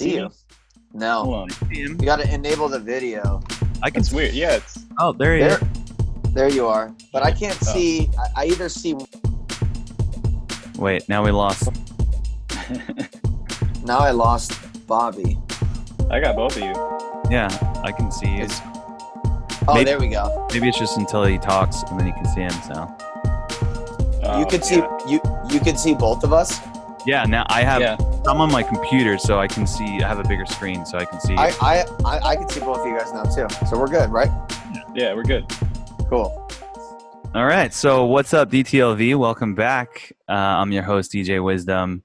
see you. No, Hold on. you got to enable the video. I can. It's weird. Yeah, it's. Oh, there he There, is. there you are. But I can't Oh. see. I, I either see Wait, now we lost. now. I lost Bobby. I got both of you. Yeah, I can see you. It's- Oh, Maybe- there we go. Maybe it's just until he talks and then you can see him. So Oh, you could see yeah. you. You could see both of us. Yeah, now I have. Yeah. I'm on my computer, so I can see. I have a bigger screen, so I can see. I, I I I can see both of you guys now too. So we're good, right? Yeah, we're good. Cool. All right. So what's up, DTLV? Welcome back. Uh, I'm your host, DJ Wisdom,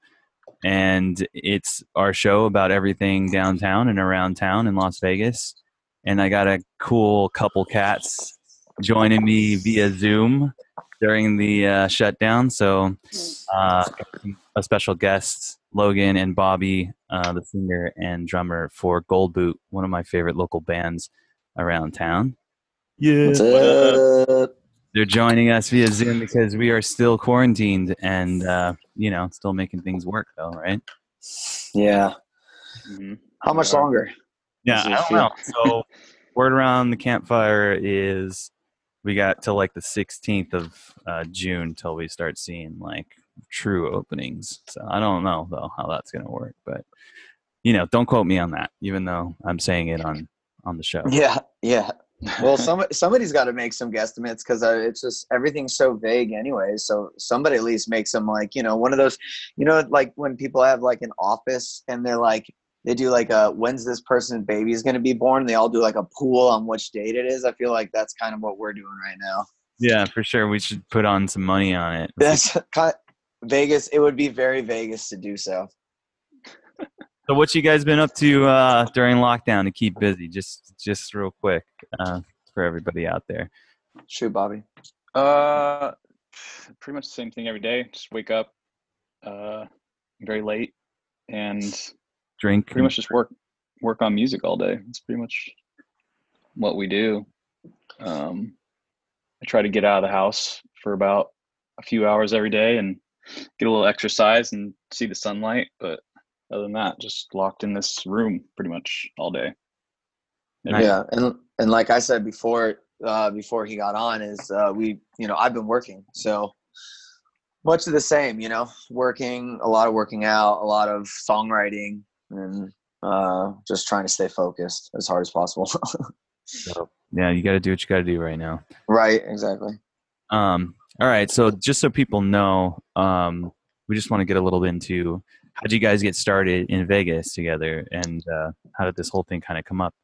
and it's our show about everything downtown and around town in Las Vegas. And I got a cool couple cats joining me via Zoom during the uh, shutdown. So uh, a special guest, Logan and Bobby, uh, the singer and drummer for Gold Boot, one of my favorite local bands around town. Yeah What's up? they're joining us via Zoom because we are still quarantined and uh, you know still making things work though, right? Yeah. hmm How much longer? Yeah, I don't feel- know. So word around the campfire is we got till like the 16th of uh, June till we start seeing like true openings. So I don't know though how that's gonna work, but you know, don't quote me on that, even though I'm saying it on on the show. Yeah. Yeah. Well, some somebody's got to make some guesstimates because it's just everything's so vague anyway. So somebody at least makes some like you know one of those, you know, like when people have like an office and they're like they do like a when's this person's baby is going to be born. They all do like a pool on which date it is. I feel like that's kind of what we're doing right now. Yeah, for sure. We should put on some money on it. That's kind Vegas. It would be very Vegas to do so. So what you guys been up to uh, during lockdown to keep busy? Just just real quick uh, for everybody out there. Shoot, Bobby. Uh, pretty much the same thing every day. Just wake up, uh, very late, and Drink. pretty much just work work on music all day. It's pretty much what we do. Um, I try to get out of the house for about a few hours every day and get a little exercise and see the sunlight. But other than that, just locked in this room pretty much all day. Nice. Yeah, and and like I said before, uh, before he got on, is uh, we, you know, I've been working, so much of the same. You know, working a lot of working out, a lot of songwriting, and uh, just trying to stay focused as hard as possible. Yeah, you got to do what you got to do right now. right, exactly. Um, all right. So just so people know, um, we just want to get a little bit into how did you guys get started in Vegas together, and uh, how did this whole thing kind of come up?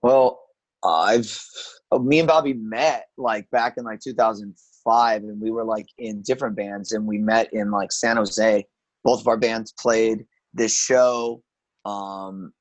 Well, I've uh, me and Bobby met like back in like 2005, and we were like in different bands, and we met in like San Jose. Both of our bands played this show. Um,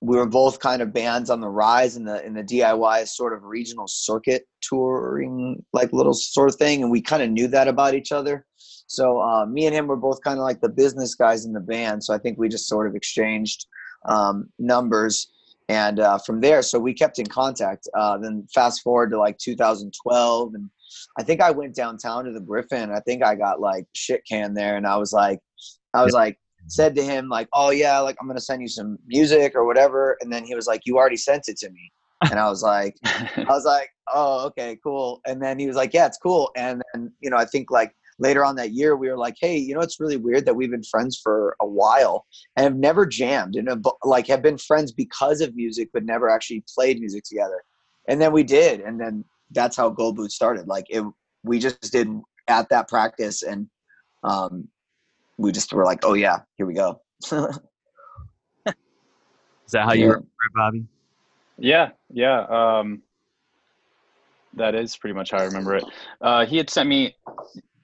we were both kind of bands on the rise in the in the DIY sort of regional circuit touring like little sort of thing, and we kind of knew that about each other. So uh, me and him were both kind of like the business guys in the band. So I think we just sort of exchanged um, numbers and uh, from there so we kept in contact uh, then fast forward to like 2012 and i think i went downtown to the griffin i think i got like shit canned there and i was like i was like said to him like oh yeah like i'm gonna send you some music or whatever and then he was like you already sent it to me. And i was like i was like oh okay cool. And then he was like yeah it's cool. And then you know i think like later on that year we were like hey you know it's really weird? That we've been friends for a while and have never jammed and have, like have been friends because of music but never actually played music together. And then we did and then that's how gold boot started. Like it we just did at that practice and um we just were like oh yeah here we go Is that how you Yeah. remember it, Bobby? Yeah, yeah. Um, that is pretty much how I remember it. Uh, he had sent me.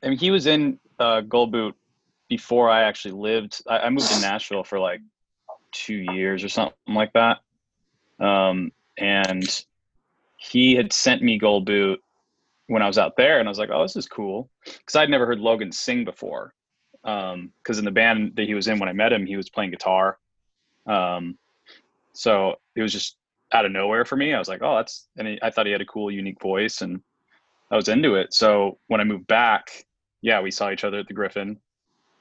I mean, he was in uh, Gold Boot before I actually lived. I, I moved to Nashville for like two years or something like that. Um, and he had sent me Gold Boot when I was out there, and I was like, "Oh, this is cool," because I'd never heard Logan sing before. Because in the band that he was in when I met him, he was playing guitar. Um, so it was just out of nowhere for me. I was like, oh, that's, and he, I thought he had a cool, unique voice and I was into it. So when I moved back, yeah, we saw each other at the Griffin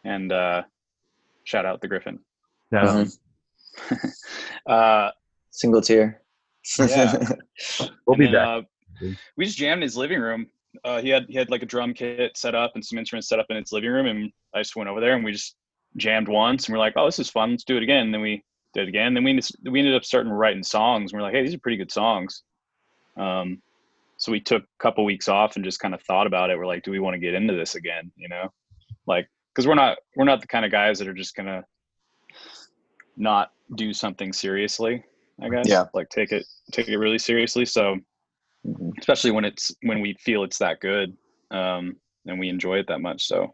and, uh, shout out the Griffin. So Mhm. uh, Single tier. Yeah. we'll be then, back. uh, we just jammed in his living room. Uh, he had he had like a drum kit set up and some instruments set up in his living room, and I just went over there and we just jammed once, and we're like, oh, this is fun. Let's do it again. And then we did it again. Then we just, we ended up starting writing songs. And we're like, hey, these are pretty good songs. Um, so we took a couple weeks off and just kind of thought about it. We're like, do we want to get into this again? You know, like because we're not we're not the kind of guys that are just gonna not do something seriously. I guess. Yeah. Like take it take it really seriously. So Especially when it's when we feel it's that good um and we enjoy it that much so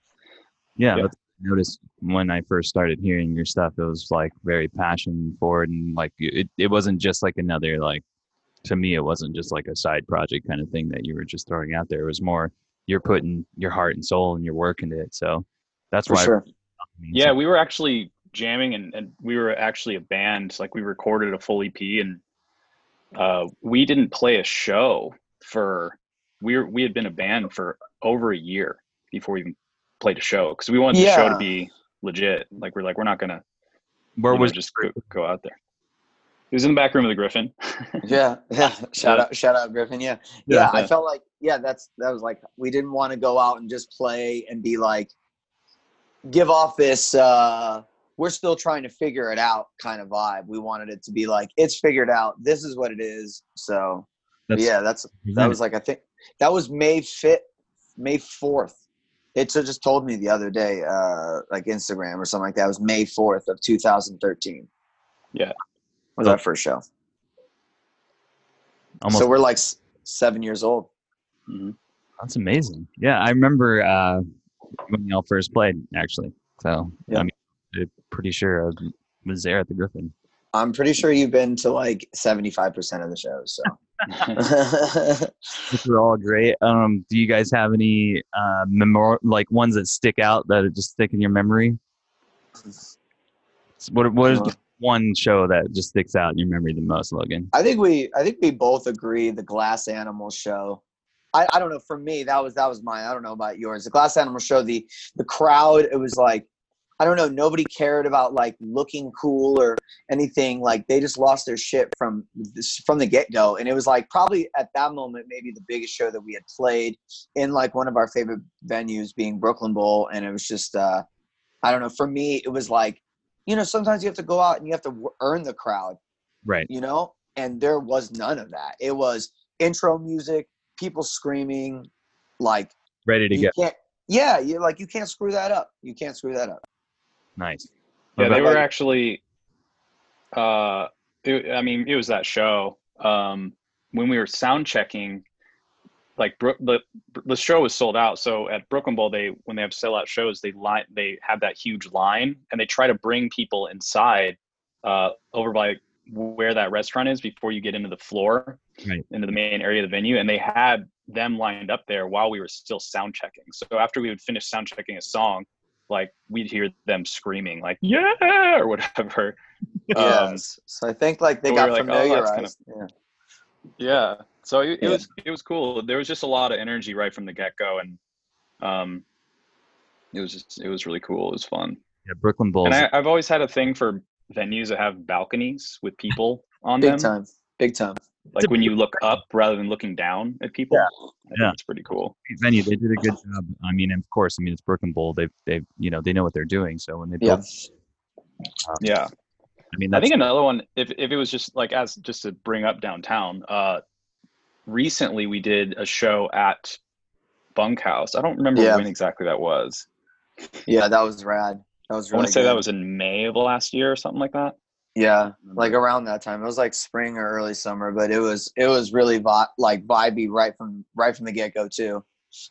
yeah, yeah. that's I noticed when I first started hearing your stuff, it was like very passion forward and like it, it wasn't just like another like to me it wasn't just like a side project kind of thing that you were just throwing out there. It was more you're putting your heart and soul and your work into it. So that's For why sure. Yeah we were actually jamming and, and we were actually a band like we recorded a full ep and uh we didn't play a show for we were we had been a band for over a year before we even played a show because we wanted the show to be legit like we're like we're not gonna where you know, was just go, go out there he was in the back room of the griffin Yeah, yeah. Shout Yeah. out, shout out, Griffin. Yeah. Yeah. yeah, I felt like yeah, that's that was like we didn't want to go out and just play and be like give off this uh we're still trying to figure it out kind of vibe. We wanted it to be like it's figured out. This is what it is. So that's, yeah, that's that was like I think that was May fifth, May fourth. It ju- just told me the other day, uh, like Instagram or something like that. It was May fourth of 2013. Yeah. was our first show. almost so we're like seven years old. Mhm. That's amazing. Yeah, I remember uh, when y'all first played, actually. So Yeah. I mean, I'm pretty sure I was there at the Griffin. I'm pretty sure you've been to like 75% of the shows. So These were all great. Um, do you guys have any uh, memor like ones that stick out that are just stick in your memory? What What is the one show that just sticks out in your memory the most, Logan? I think we I think we both agree the Glass Animal show. I, I don't know. For me, that was that was mine. I don't know about yours. The Glass Animal show. The the crowd. It was like I don't know. Nobody cared about like looking cool or anything. Like they just lost their shit from this, from the get go. And it was like probably at that moment maybe the biggest show that we had played in like one of our favorite venues, being Brooklyn Bowl. And it was just uh, I don't know. For me, it was like you know sometimes you have to go out and you have to earn the crowd Right. you know and there was none of that it was intro music people screaming like Ready to go. yeah you like you can't screw that up you can't screw that up Nice. Yeah, they were actually. Uh, it, I mean, it was that show. Um, when we were sound checking, like Brook, the the show was sold out. So at Brooklyn Bowl, they when they have sellout shows, they line they have that huge line, and they try to bring people inside, uh, over by where that restaurant is before you get into the floor, Right. into the main area of the venue, and they had them lined up there while we were still sound checking. So after we would finish sound checking a song, like we'd hear them screaming like yeah. Or whatever. Um, yes. So i think like they so we got were like, oh, familiarized kinda- yeah. yeah. So it, it Yeah. was it was cool. There was just a lot of energy right from the get-go and um it was just it was really cool. It was fun. Yeah, Brooklyn Bowl's. and I, i've always had a thing for venues that have balconies with people on them. big them. time. Big time like when you look up rather than looking down at people Yeah. I think Yeah. it's pretty cool venue, they did a good job. I mean, of course, I mean it's Brooklyn Bowl. They've they've you know they know what they're doing. So when they yeah build, yeah I mean I think another one, if if it was just like as just to bring up downtown, uh, recently we did a show at Bunkhouse. I don't remember Yeah. when exactly that was. yeah that was rad that was I want to say that was in May of last year or something like that. Yeah mm-hmm. like around that time. It was like spring or early summer but it was it was really vi- like vibey right from right from the get-go too.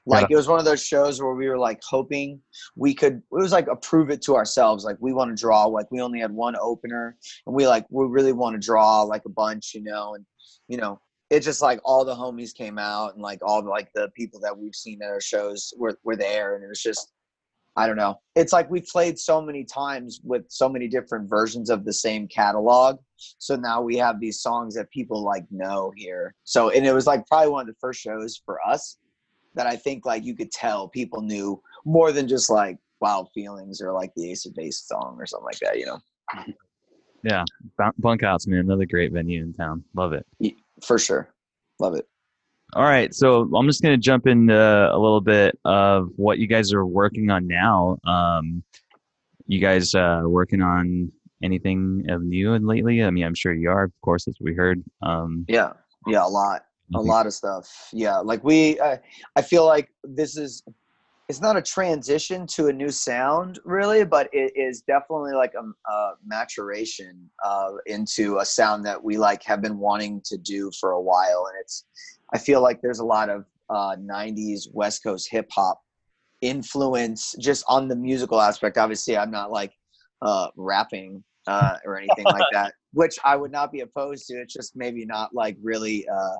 Like it was one of those shows where we were like hoping we could it was like approve it to ourselves. Like we want to draw like we only had one opener and we like we really want to draw like a bunch you know and you know it just like all the homies came out and like all the like the people that we've seen at our shows were, were there and it was just i don't know it's like we've played so many times with so many different versions of the same catalog so now we have these songs that people like know here so and it was like probably one of the first shows for us that I think like you could tell people knew more than just like Wild Feelings or like the Ace of Base song or something like that, you know. Yeah, Bun- Bunkhouse, man, another great venue in town. Love it. For sure. Love it. All right, so I'm just gonna jump into a little bit of what you guys are working on now. Um, you guys uh, working on anything of new and lately? I mean, I'm sure you are, of course, as we heard. Um, Yeah. Yeah, a lot. A lot of stuff. Yeah. Like we I, I feel like this is it's not a transition to a new sound really, but it is definitely like a, a maturation uh, into a sound that we like have been wanting to do for a while. And it's I feel like there's a lot of uh, 90s West Coast hip hop influence just on the musical aspect. Obviously, I'm not like uh, rapping uh, or anything like that, which I would not be opposed to. It's just maybe not like really. Uh,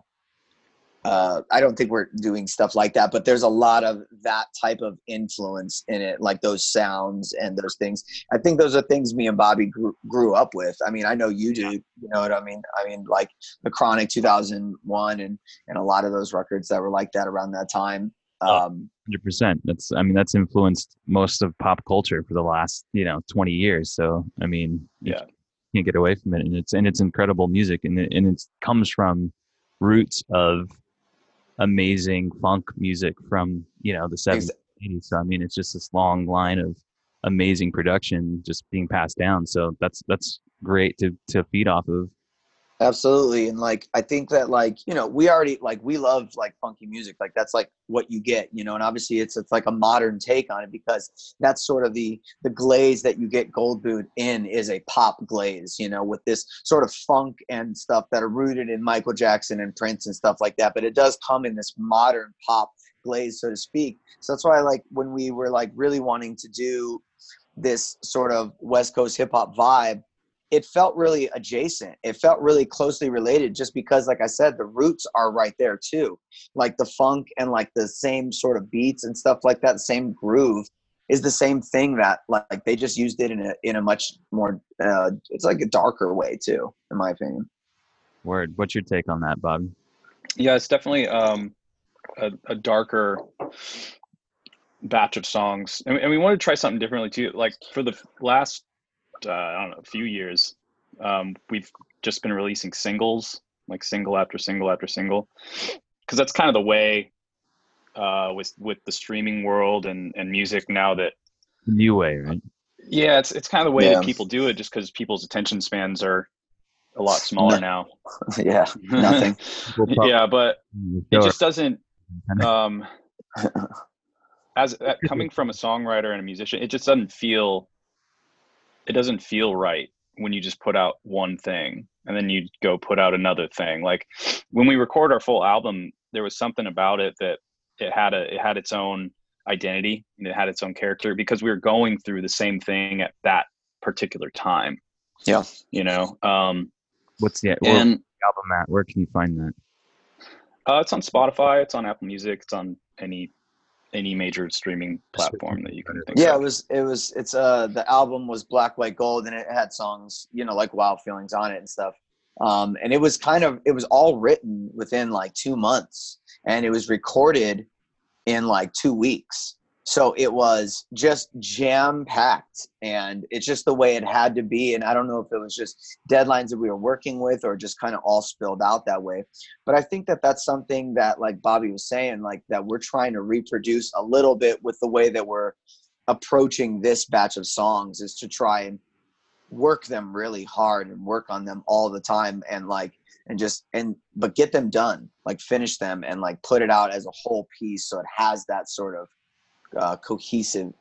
uh, I don't think we're doing stuff like that, but there's a lot of that type of influence in it, like those sounds and those things. I think those are things me and Bobby grew, grew up with. I mean, I know you do. You know what I mean? I mean, like the Chronic 2001 and and a lot of those records that were like that around that time. Oh. Um, Hundred percent. That's I mean that's influenced most of pop culture for the last you know twenty years. So I mean, you Yeah. can't get away from it, and it's and it's incredible music, and it, and it comes from roots of amazing funk music from you know the seventies, eighties. So I mean, it's just this long line of amazing production just being passed down. So that's that's great to to feed off of. Absolutely. And like I think that like, you know, we already like we love like funky music. Like that's like what you get, you know, and obviously it's it's like a modern take on it because that's sort of the the glaze that you get gold boot in is a pop glaze, you know, with this sort of funk and stuff that are rooted in Michael Jackson and Prince and stuff like that. But it does come in this modern pop glaze, so to speak. So that's why like when we were like really wanting to do this sort of West Coast hip hop vibe, it felt really adjacent. It felt really closely related just because, like I said, the roots are right there too. Like the funk and like the same sort of beats and stuff like that, same groove is the same thing that like they just used it in a in a much more uh, it's like a darker way too, in my opinion. Word. What's your take on that, Bob? Yeah, it's definitely um, a, a darker batch of songs, and, and we wanted to try something differently too. Like for the last, uh, I don't know, a few years, um, we've just been releasing singles, like single after single after single, because that's kind of the way uh, with with the streaming world and and music now that New way, right? yeah, it's it's kind of the way Yeah. that people do it, just because people's attention spans are a lot smaller now. yeah, nothing. People probably- yeah, but it just doesn't um as uh, coming from a songwriter and a musician it just doesn't feel it doesn't feel right when you just put out one thing and then you go put out another thing like when we record our full album there was something about it that it had a it had its own identity and it had its own character because we were going through the same thing at that particular time Yeah. you know um What's the where, and album at? Where can you find that? Uh, it's on Spotify. It's on Apple Music. It's on any any major streaming platform that you can think of. yeah, it was it was it's uh the album was Black White Gold and it had songs, you know, like Wild Feelings on it and stuff. Um and it was kind of it was all written within like 2 months and it was recorded in like 2 weeks. So it was just jam packed and it's just the way it had to be and I don't know if it was just deadlines that we were working with or just kind of all spilled out that way. But I think that that's something that like Bobby was saying like that we're trying to reproduce a little bit with the way that we're approaching this batch of songs is to try and work them really hard and work on them all the time and like and just and but get them done like finish them and like put it out as a whole piece so it has that sort of uh, cohesive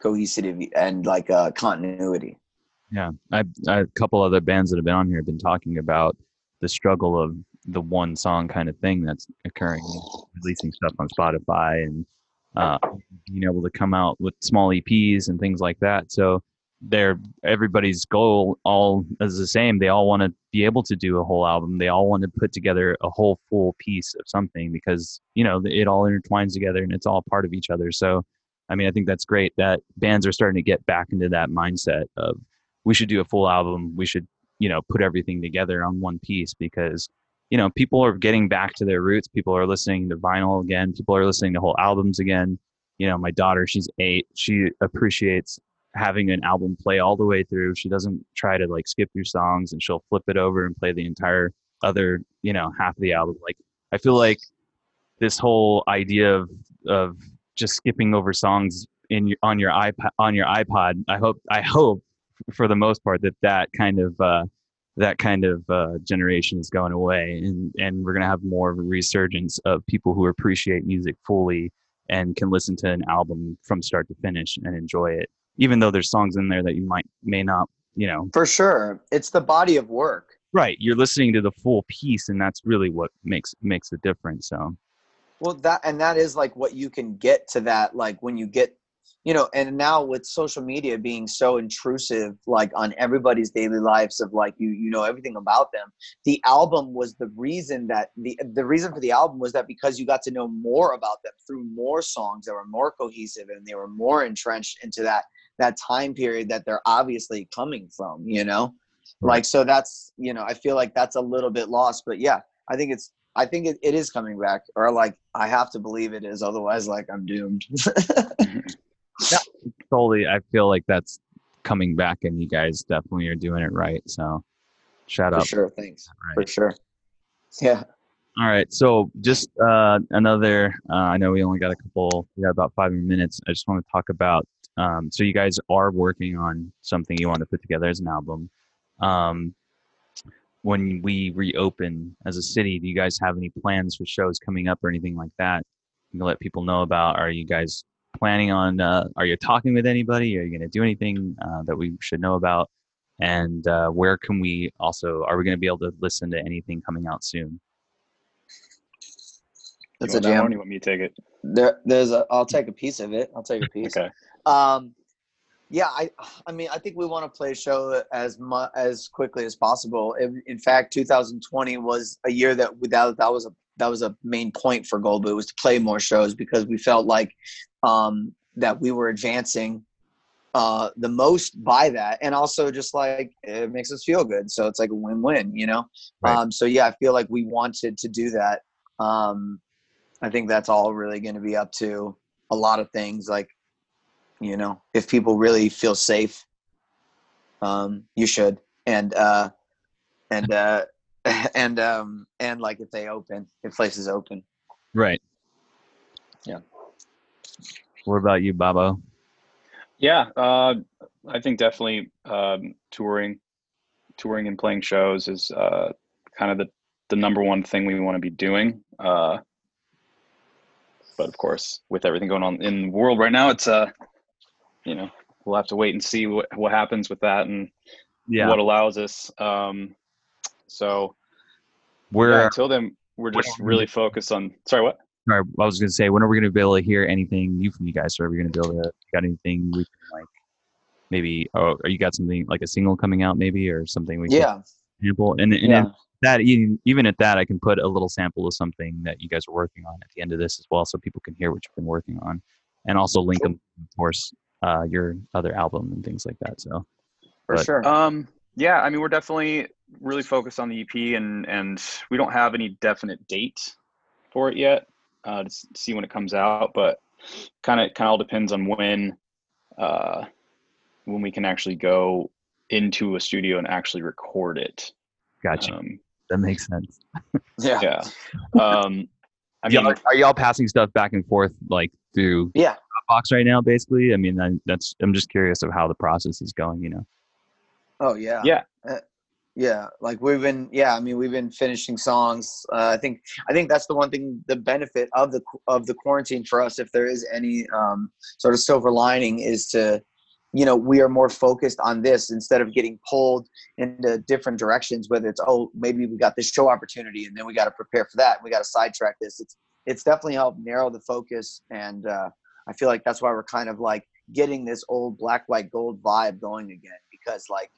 cohesive and like uh, continuity Yeah, I, I a couple other bands that have been on here have been talking about the struggle of the one song kind of thing that's occurring, releasing stuff on Spotify and uh, being able to come out with small EPs and things like that. So they're everybody's goal all is the same. They all want to be able to do a whole album. They all want to put together a whole full piece of something because you know it all intertwines together and it's all part of each other. So I mean, I think that's great that bands are starting to get back into that mindset of we should do a full album. We should, you know, put everything together on one piece because, you know, people are getting back to their roots. People are listening to vinyl again. People are listening to whole albums again. You know, my daughter, she's eight. She appreciates having an album play all the way through. She doesn't try to like skip through songs and she'll flip it over and play the entire other, you know, half of the album. Like I feel like this whole idea of of just skipping over songs in on your iPod on your iPod. I hope I hope for the most part that that kind of uh, that kind of uh, generation is going away, and and we're gonna have more of a resurgence of people who appreciate music fully and can listen to an album from start to finish and enjoy it, even though there's songs in there that you might may not, you know. For sure, it's the body of work. Right, you're listening to the full piece, and that's really what makes makes the difference. So. Well, that and that is like what you can get to that, like when you get you know and now with social media being so intrusive like on everybody's daily lives of like you you know everything about them the album was the reason that the the reason for the album was that because you got to know more about them through more songs that were more cohesive and they were more entrenched into that that time period that they're obviously coming from you know right. like so that's you know i feel like that's a little bit lost but yeah i think it's I think it, it is coming back, or like I have to believe it is. Otherwise, like I'm doomed. totally. I feel like that's coming back, and you guys definitely are doing it right. So, shout For out. Sure, thanks. Right. For sure. Yeah. All right. So, just uh, another. Uh, I know we only got a couple. We got about five minutes. I just want to talk about. Um, so, you guys are working on something you want to put together as an album. Um, when we reopen as a city, do you guys have any plans for shows coming up or anything like that? You can let people know about. Are you guys planning on uh, are you talking with anybody? Are you going to do anything uh, that we should know about? And uh, where can we also are we going to be able to listen to anything coming out soon? That's a jam. you want me to take it? There there's a i'll take a piece of it. I'll take a piece. Okay um yeah i i mean i think we want to play a show as much as quickly as possible in, in fact 2020 was a year that without that was a that was a main point for Gold Boot was to play more shows because we felt like um, that we were advancing uh, the most by that, and also just like it makes us feel good. So it's like a win-win, you know. Right. Um, so yeah, I feel like we wanted to do that. Um, I think that's all really going to be up to a lot of things. Like, you know, if people really feel safe, um, you should, and uh, and uh, and um, and like if they open, if places open, right. Yeah. What about you, Babo? Yeah, uh, I think definitely um, touring, touring and playing shows is uh, kind of the the number one thing we want to be doing. Uh, but of course, with everything going on in the world right now, it's uh, you know, we'll have to wait and see what what happens with that and yeah. what allows us. Um, so, we're yeah, until then, we're just really focused on. Sorry, what? Sorry, I was going to say, when are we going to be able to hear anything new from you guys? Or are we going to be able to got anything we can like maybe? Oh, are you got something like a single coming out maybe or something? We yeah. Sample and and yeah. that even even at that, I can put a little sample of something that you guys are working on at the end of this as well, so people can hear what you've been working on, and also link them, of course, uh, your other album and things like that. So for but, sure. Um, yeah, I mean, we're definitely really focused on the EP, and and we don't have any definite date for it yet uh, to see when it comes out, but kind of kind of all depends on when uh, when we can actually go into a studio and actually record it. Gotcha. Um, that makes sense. yeah. Yeah. Um, I mean, y'all, are y'all passing stuff back and forth like through yeah box right now? Basically, I mean, I, that's I'm just curious of how the process is going. You know. Oh yeah. Yeah. Uh, yeah like we've been yeah i mean we've been finishing songs uh, i think i think that's the one thing the benefit of the of the quarantine for us if there is any um, sort of silver lining is to you know we are more focused on this instead of getting pulled into different directions whether it's oh maybe we got this show opportunity and then we got to prepare for that we got to sidetrack this it's it's definitely helped narrow the focus and uh, i feel like that's why we're kind of like getting this old black white gold vibe going again because like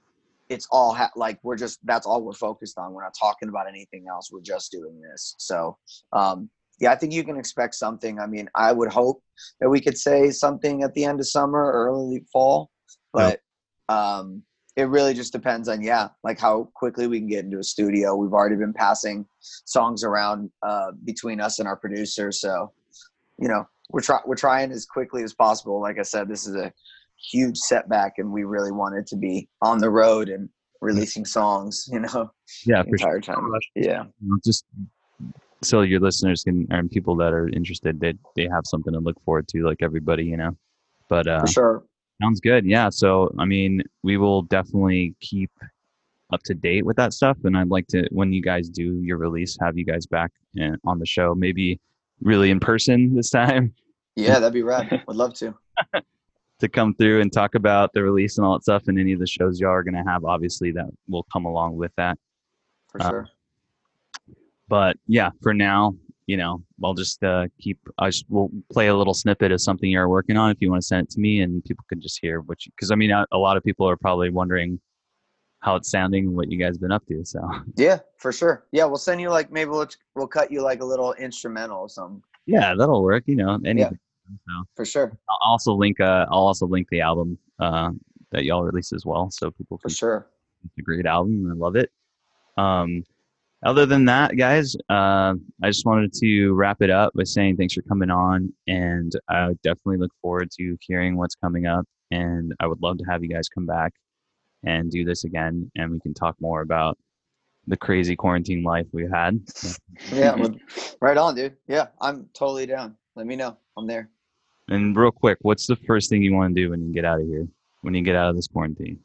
it's all ha- like we're just that's all we're focused on. We're not talking about anything else. We're just doing this. So um, yeah, I think you can expect something. I mean, I would hope that we could say something at the end of summer or early fall, but um, it really just depends on yeah, like how quickly we can get into a studio. We've already been passing songs around uh, between us and our producer, so you know we're trying we're trying as quickly as possible. Like I said, this is a huge setback, and we really wanted to be on the road and releasing songs. You know, Yeah, the for sure. entire time. Yeah, Just so your listeners can and people that are interested, they they have something to look forward to, like everybody, you know. But uh, for sure. Sounds good. Yeah. So, I mean, we will definitely keep up to date with that stuff. And I'd like to, when you guys do your release, have you guys back uh, on the show, maybe really in person this time Yeah, that'd be rad. Would love to. to come through and talk about the release and all that stuff and any of the shows y'all are going to have. Obviously, that will come along with that. For Uh, sure. But yeah, for now, you know, I'll just uh, keep, I just will play a little snippet of something you're working on if you want to send it to me and people can just hear what you, because I mean, a, a lot of people are probably wondering how it's sounding and what you guys been up to. So Yeah, for sure. Yeah, we'll send you like maybe we'll we'll cut you like a little instrumental or something. yeah, that'll work. You know, anything. So For sure. I'll also link, uh, I'll also link the album uh, that y'all released as well. So people For can sure. It's a great album. I love it. Um, other than that, guys, uh, I just wanted to wrap it up by saying thanks for coming on, and I definitely look forward to hearing what's coming up. And I would love to have you guys come back and do this again, and we can talk more about the crazy quarantine life we had. Yeah, well, right on, dude. Yeah, I'm totally down. Let me know. I'm there. And real quick, what's the first thing you want to do when you get out of here? When you get out of this quarantine?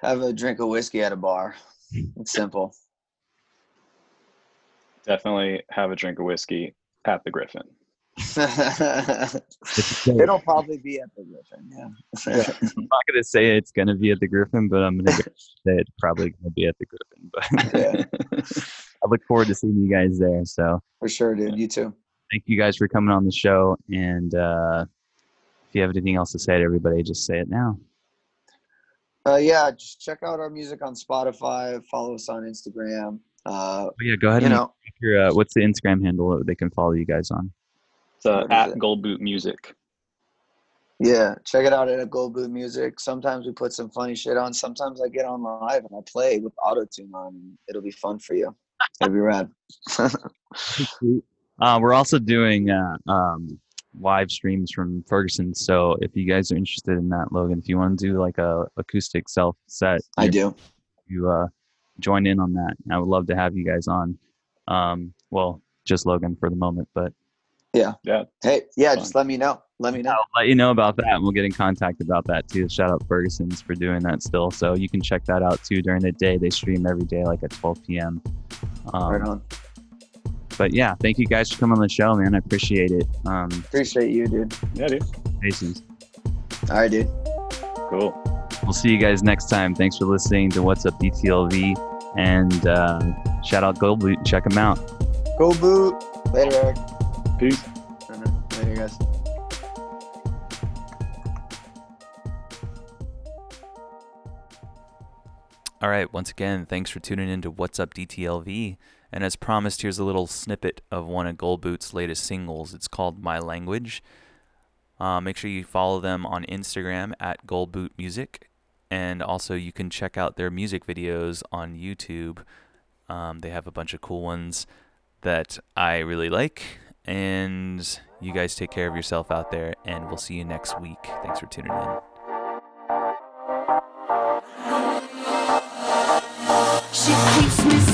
Have a drink of whiskey at a bar. It's simple. Definitely have a drink of whiskey at the Griffin. It'll probably be at the Griffin. Yeah. I'm not gonna say it's gonna be at the Griffin, but I'm gonna say it's probably gonna be at the Griffin. But yeah, I look forward to seeing you guys there. So for sure, dude. You too. thank you guys for coming on the show. And uh, if you have anything else to say to everybody, just say it now. Uh, yeah, just check out our music on Spotify. Follow us on Instagram. Uh, Oh, yeah, go ahead you and know, your, uh, what's the Instagram handle that they can follow you guys on? It's uh, at it? Gold Boot Music. yeah, check it out at Gold Boot Music. Sometimes we put some funny shit on. Sometimes I get on live and I play with auto tune on. And it'll be fun for you. It'll be rad. Uh, we're also doing uh, um, live streams from Ferguson. So if you guys are interested in that, Logan, if you want to do like a acoustic self set, I do. you uh, join in on that. I would love to have you guys on. Um, well, just Logan for the moment, but Yeah. Yeah. Hey, yeah, Fun. just let me know. Let me know. I'll let you know about that, and we'll get in contact about that too. Shout out Ferguson's for doing that still, so you can check that out too during the day. They stream every day, like at 12 p.m. Um, Right on. But yeah, thank you guys for coming on the show, man. I appreciate it. Um, Appreciate you, dude. Yeah, dude. Faces. All right, dude. Cool. We'll see you guys next time. Thanks for listening to What's Up DTLV, and uh, shout out Gold Boot. Check them out. Go boot. Later, Eric. Peace. Later, guys. All right, once again, thanks for tuning in to What's Up DTLV. And as promised, here's a little snippet of one of Gold Boot's latest singles. It's called My Language. Uh, make sure you follow them on Instagram at Gold Boot Music. And also, you can check out their music videos on YouTube. Um, they have a bunch of cool ones that I really like. And you guys take care of yourself out there, and we'll see you next week. Thanks for tuning in. She keeps me